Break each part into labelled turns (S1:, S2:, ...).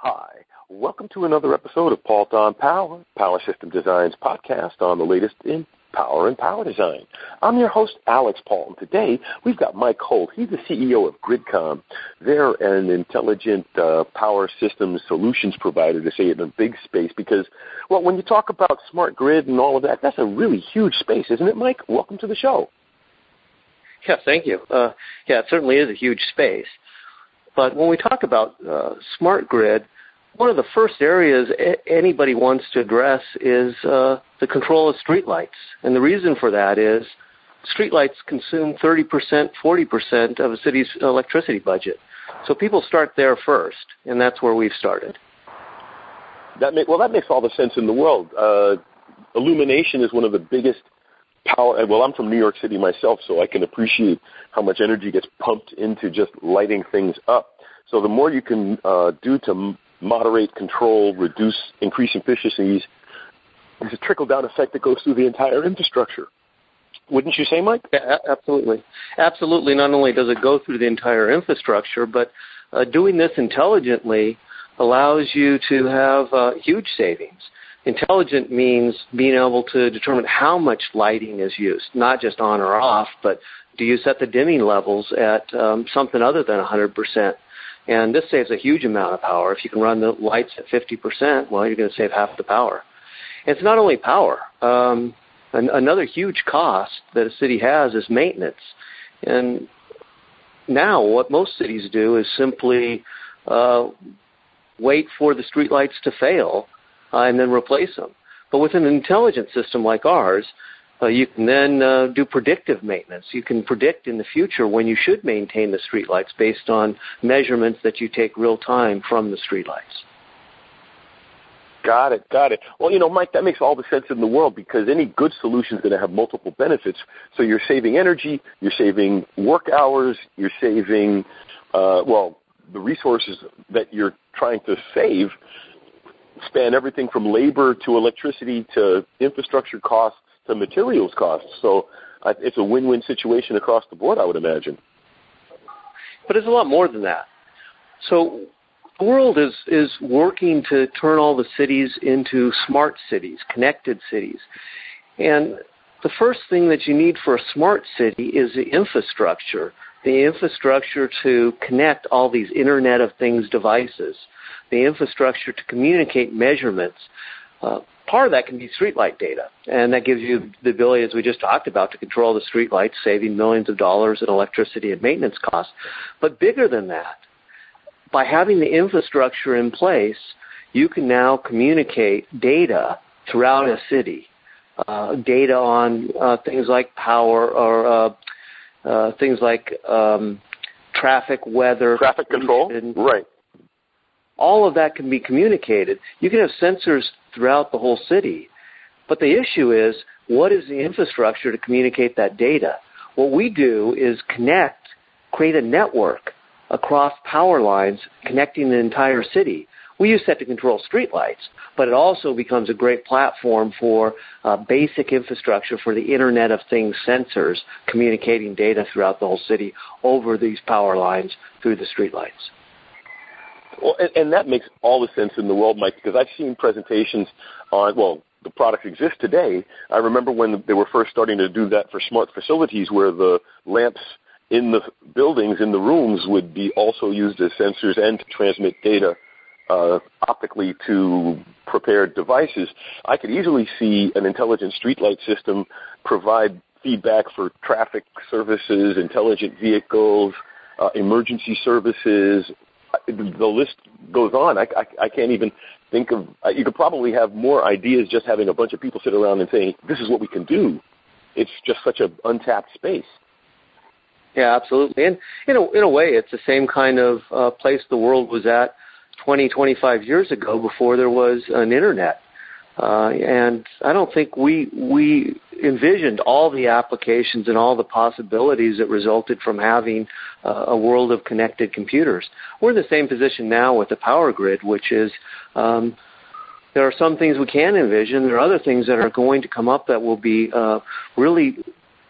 S1: Hi, welcome to another episode of Paul on Power, Power System Design's podcast on the latest in power and power design. I'm your host, Alex Paul, and today we've got Mike Holt. He's the CEO of Gridcom. They're an intelligent uh, power systems solutions provider, to say it in a big space, because, well, when you talk about smart grid and all of that, that's a really huge space, isn't it, Mike? Welcome to the show.
S2: Yeah, thank you. Uh, yeah, it certainly is a huge space. But when we talk about uh, smart grid, one of the first areas anybody wants to address is uh, the control of streetlights. And the reason for that is streetlights consume 30%, 40% of a city's electricity budget. So people start there first, and that's where we've started.
S1: That well, that makes all the sense in the world. Uh, illumination is one of the biggest power. Well, I'm from New York City myself, so I can appreciate how much energy gets pumped into just lighting things up. So the more you can uh, do to moderate, control, reduce, increase efficiencies, there's a trickle down effect that goes through the entire infrastructure. Wouldn't you say, Mike?
S2: Yeah, absolutely. Absolutely. Not only does it go through the entire infrastructure, but uh, doing this intelligently allows you to have uh, huge savings. Intelligent means being able to determine how much lighting is used, not just on or off, but do you set the dimming levels at um, something other than 100%? And this saves a huge amount of power. If you can run the lights at 50%, well, you're going to save half the power. It's not only power. Um, an, another huge cost that a city has is maintenance. And now what most cities do is simply uh, wait for the streetlights to fail uh, and then replace them. But with an intelligent system like ours, uh, you can then uh, do predictive maintenance. You can predict in the future when you should maintain the streetlights based on measurements that you take real time from the streetlights.
S1: Got it, got it. Well, you know, Mike, that makes all the sense in the world because any good solution is going to have multiple benefits. So you're saving energy, you're saving work hours, you're saving, uh, well, the resources that you're trying to save span everything from labor to electricity to infrastructure costs to materials costs. So it's a win-win situation across the board, I would imagine.
S2: But it's a lot more than that. So the world is, is working to turn all the cities into smart cities, connected cities. And the first thing that you need for a smart city is the infrastructure, the infrastructure to connect all these Internet of Things devices, the infrastructure to communicate measurements. Uh, part of that can be streetlight data, and that gives you the ability, as we just talked about, to control the streetlights, saving millions of dollars in electricity and maintenance costs. But bigger than that, by having the infrastructure in place, you can now communicate data throughout a city, uh, data on uh, things like power or uh, uh things like um, traffic, weather,
S1: traffic control, right.
S2: All of that can be communicated. You can have sensors throughout the whole city. But the issue is, what is the infrastructure to communicate that data? What we do is connect, create a network across power lines connecting the entire city. We use that to control streetlights, but it also becomes a great platform for uh, basic infrastructure for the Internet of Things sensors communicating data throughout the whole city over these power lines through the streetlights.
S1: Well, and, and that makes all the sense in the world, Mike, because I've seen presentations on, well, the products exist today. I remember when they were first starting to do that for smart facilities where the lamps in the buildings, in the rooms, would be also used as sensors and to transmit data uh, optically to prepared devices. I could easily see an intelligent streetlight system provide feedback for traffic services, intelligent vehicles, uh, emergency services, the list goes on. I, I, I can't even think of. You could probably have more ideas just having a bunch of people sit around and saying, "This is what we can do." It's just such an untapped space.
S2: Yeah, absolutely. And in a in a way, it's the same kind of uh, place the world was at 20, 25 years ago before there was an internet. Uh, and I don't think we we envisioned all the applications and all the possibilities that resulted from having uh, a world of connected computers. We're in the same position now with the power grid, which is um, there are some things we can envision. There are other things that are going to come up that will be uh, really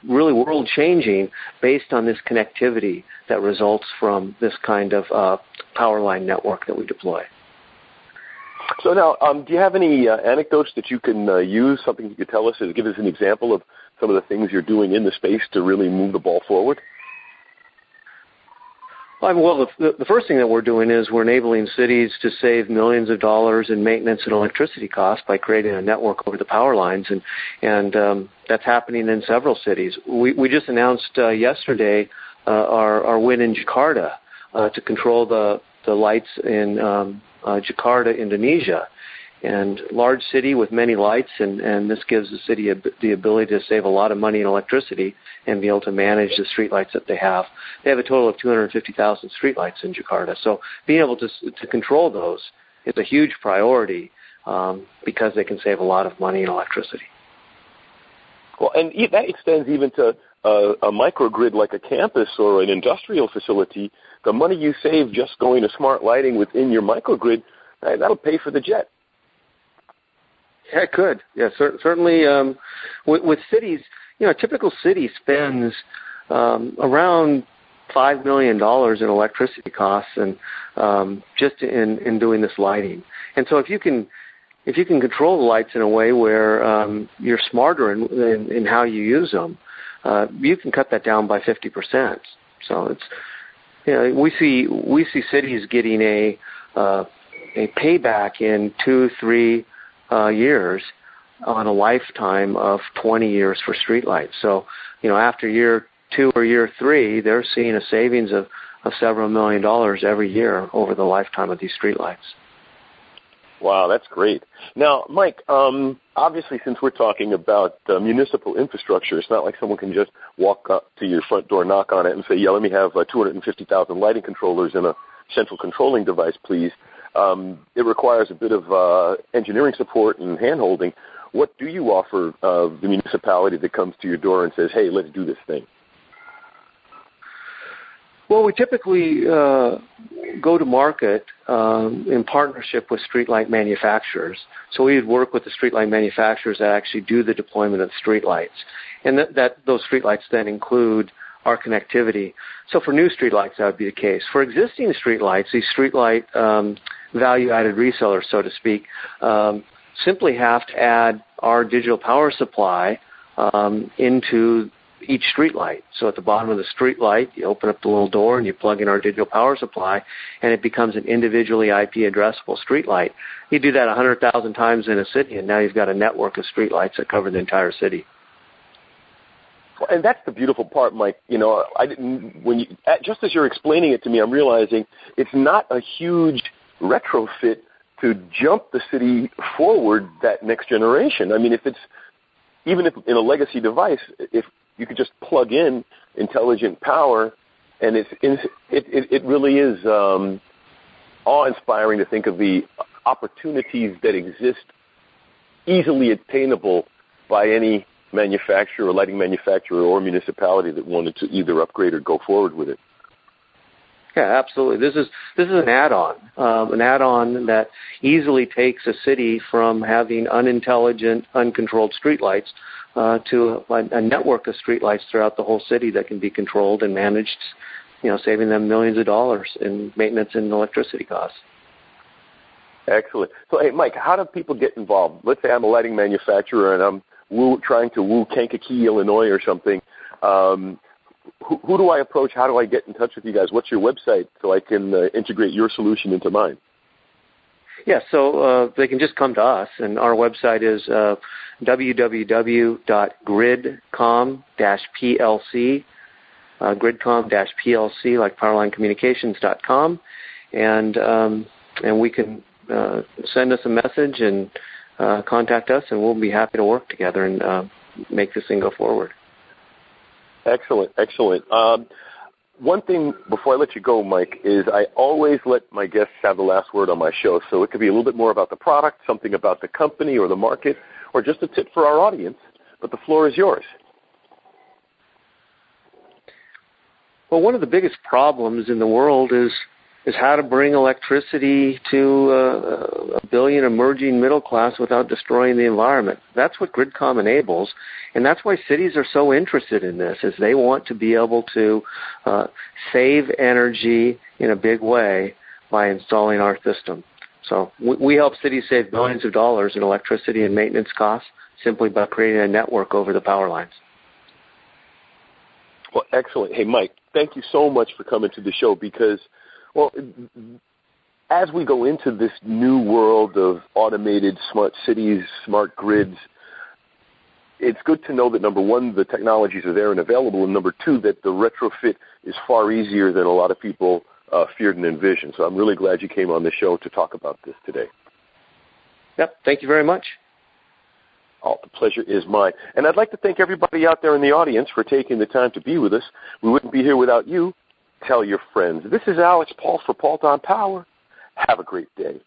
S2: really world changing based on this connectivity that results from this kind of uh, power line network that we deploy.
S1: So now, um, do you have any uh, anecdotes that you can uh, use? Something you could tell us, give us an example of some of the things you're doing in the space to really move the ball forward?
S2: Well, the, first thing that we're doing is we're enabling cities to save millions of dollars in maintenance and electricity costs by creating a network over the power lines, and and um, that's happening in several cities. We we just announced uh, yesterday uh, our our win in Jakarta uh, to control the the lights in um, uh, Jakarta, Indonesia, and large city with many lights, and, and this gives the city a, the ability to save a lot of money in electricity and be able to manage the streetlights that they have. They have a total of 250,000 streetlights in Jakarta, so being able to to control those is a huge priority um, because they can save a lot of money in electricity.
S1: Well, and that extends even to uh, a microgrid like a campus or an industrial facility. The money you save just going to smart lighting within your microgrid, that'll pay for the jet.
S2: Yeah, it could. Yeah, cer- certainly. Um, with, with cities, you know, a typical city spends um, around five million dollars in electricity costs, and um, just in in doing this lighting. And so, if you can if you can control the lights in a way where um, you're smarter in, in, in how you use them, uh, you can cut that down by 50%. So it's you know, we see we see cities getting a uh, a payback in two, three, uh, years on a lifetime of 20 years for streetlights. So, you know, after year two or year three, they're seeing a savings of, of several million dollars every year over the lifetime of these streetlights.
S1: Wow, that's great. Now, Mike, um, obviously, since we're talking about uh, municipal infrastructure, it's not like someone can just walk up to your front door, knock on it, and say, "Yeah, let me have uh, 250,000 lighting controllers and a central controlling device, please." Um, it requires a bit of uh, engineering support and handholding. What do you offer uh, the municipality that comes to your door and says, "Hey, let's do this thing"?
S2: Well, we typically uh, go to market um, in partnership with streetlight manufacturers. So we would work with the streetlight manufacturers that actually do the deployment of streetlights, and that, that those streetlights then include our connectivity. So for new streetlights, that would be the case. For existing streetlights, these streetlight um, value-added resellers, so to speak, um, simply have to add our digital power supply um, into each streetlight. So at the bottom of the streetlight, you open up the little door and you plug in our digital power supply, and it becomes an individually IP addressable streetlight. You do that 100,000 times in a city, and now you've got a network of streetlights that cover the entire city.
S1: And that's the beautiful part, Mike. You know, I didn't when you just as you're explaining it to me, I'm realizing it's not a huge retrofit to jump the city forward that next generation. I mean, if it's even if in a legacy device, if you could just plug in intelligent power, and it's it it, it really is um, awe-inspiring to think of the opportunities that exist easily attainable by any manufacturer, lighting manufacturer, or municipality that wanted to either upgrade or go forward with it.
S2: Yeah, absolutely. This is this is an add-on, um, an add-on that easily takes a city from having unintelligent, uncontrolled streetlights uh, to a, a network of streetlights throughout the whole city that can be controlled and managed. You know, saving them millions of dollars in maintenance and electricity costs.
S1: Excellent. So, hey, Mike, how do people get involved? Let's say I'm a lighting manufacturer and I'm woo, trying to woo Kankakee, Illinois, or something. Um, who, who do I approach? How do I get in touch with you guys? What's your website so I can uh, integrate your solution into mine?
S2: Yeah, so uh, they can just come to us, and our website is uh, www.gridcom-plc, uh, gridcom-plc, like powerlinecommunications.com, and um, and we can uh, send us a message and uh, contact us, and we'll be happy to work together and uh, make this thing go forward.
S1: Excellent, excellent. Um, one thing before I let you go, Mike, is I always let my guests have the last word on my show. So it could be a little bit more about the product, something about the company or the market, or just a tip for our audience. But the floor is yours.
S2: Well, one of the biggest problems in the world is is how to bring electricity to uh, a billion emerging middle class without destroying the environment. That's what GridCom enables, and that's why cities are so interested in this, is they want to be able to uh, save energy in a big way by installing our system. So we, we help cities save billions of dollars in electricity and maintenance costs simply by creating a network over the power lines.
S1: Well, excellent. Hey, Mike, thank you so much for coming to the show because, well, as we go into this new world of automated smart cities, smart grids, it's good to know that number one, the technologies are there and available, and number two, that the retrofit is far easier than a lot of people uh, feared and envisioned. So I'm really glad you came on the show to talk about this today.
S2: Yep. Thank you very much.
S1: Oh, the pleasure is mine. And I'd like to thank everybody out there in the audience for taking the time to be with us. We wouldn't be here without you. Tell your friends. This is Alex Paul for Paul on Power. Have a great day.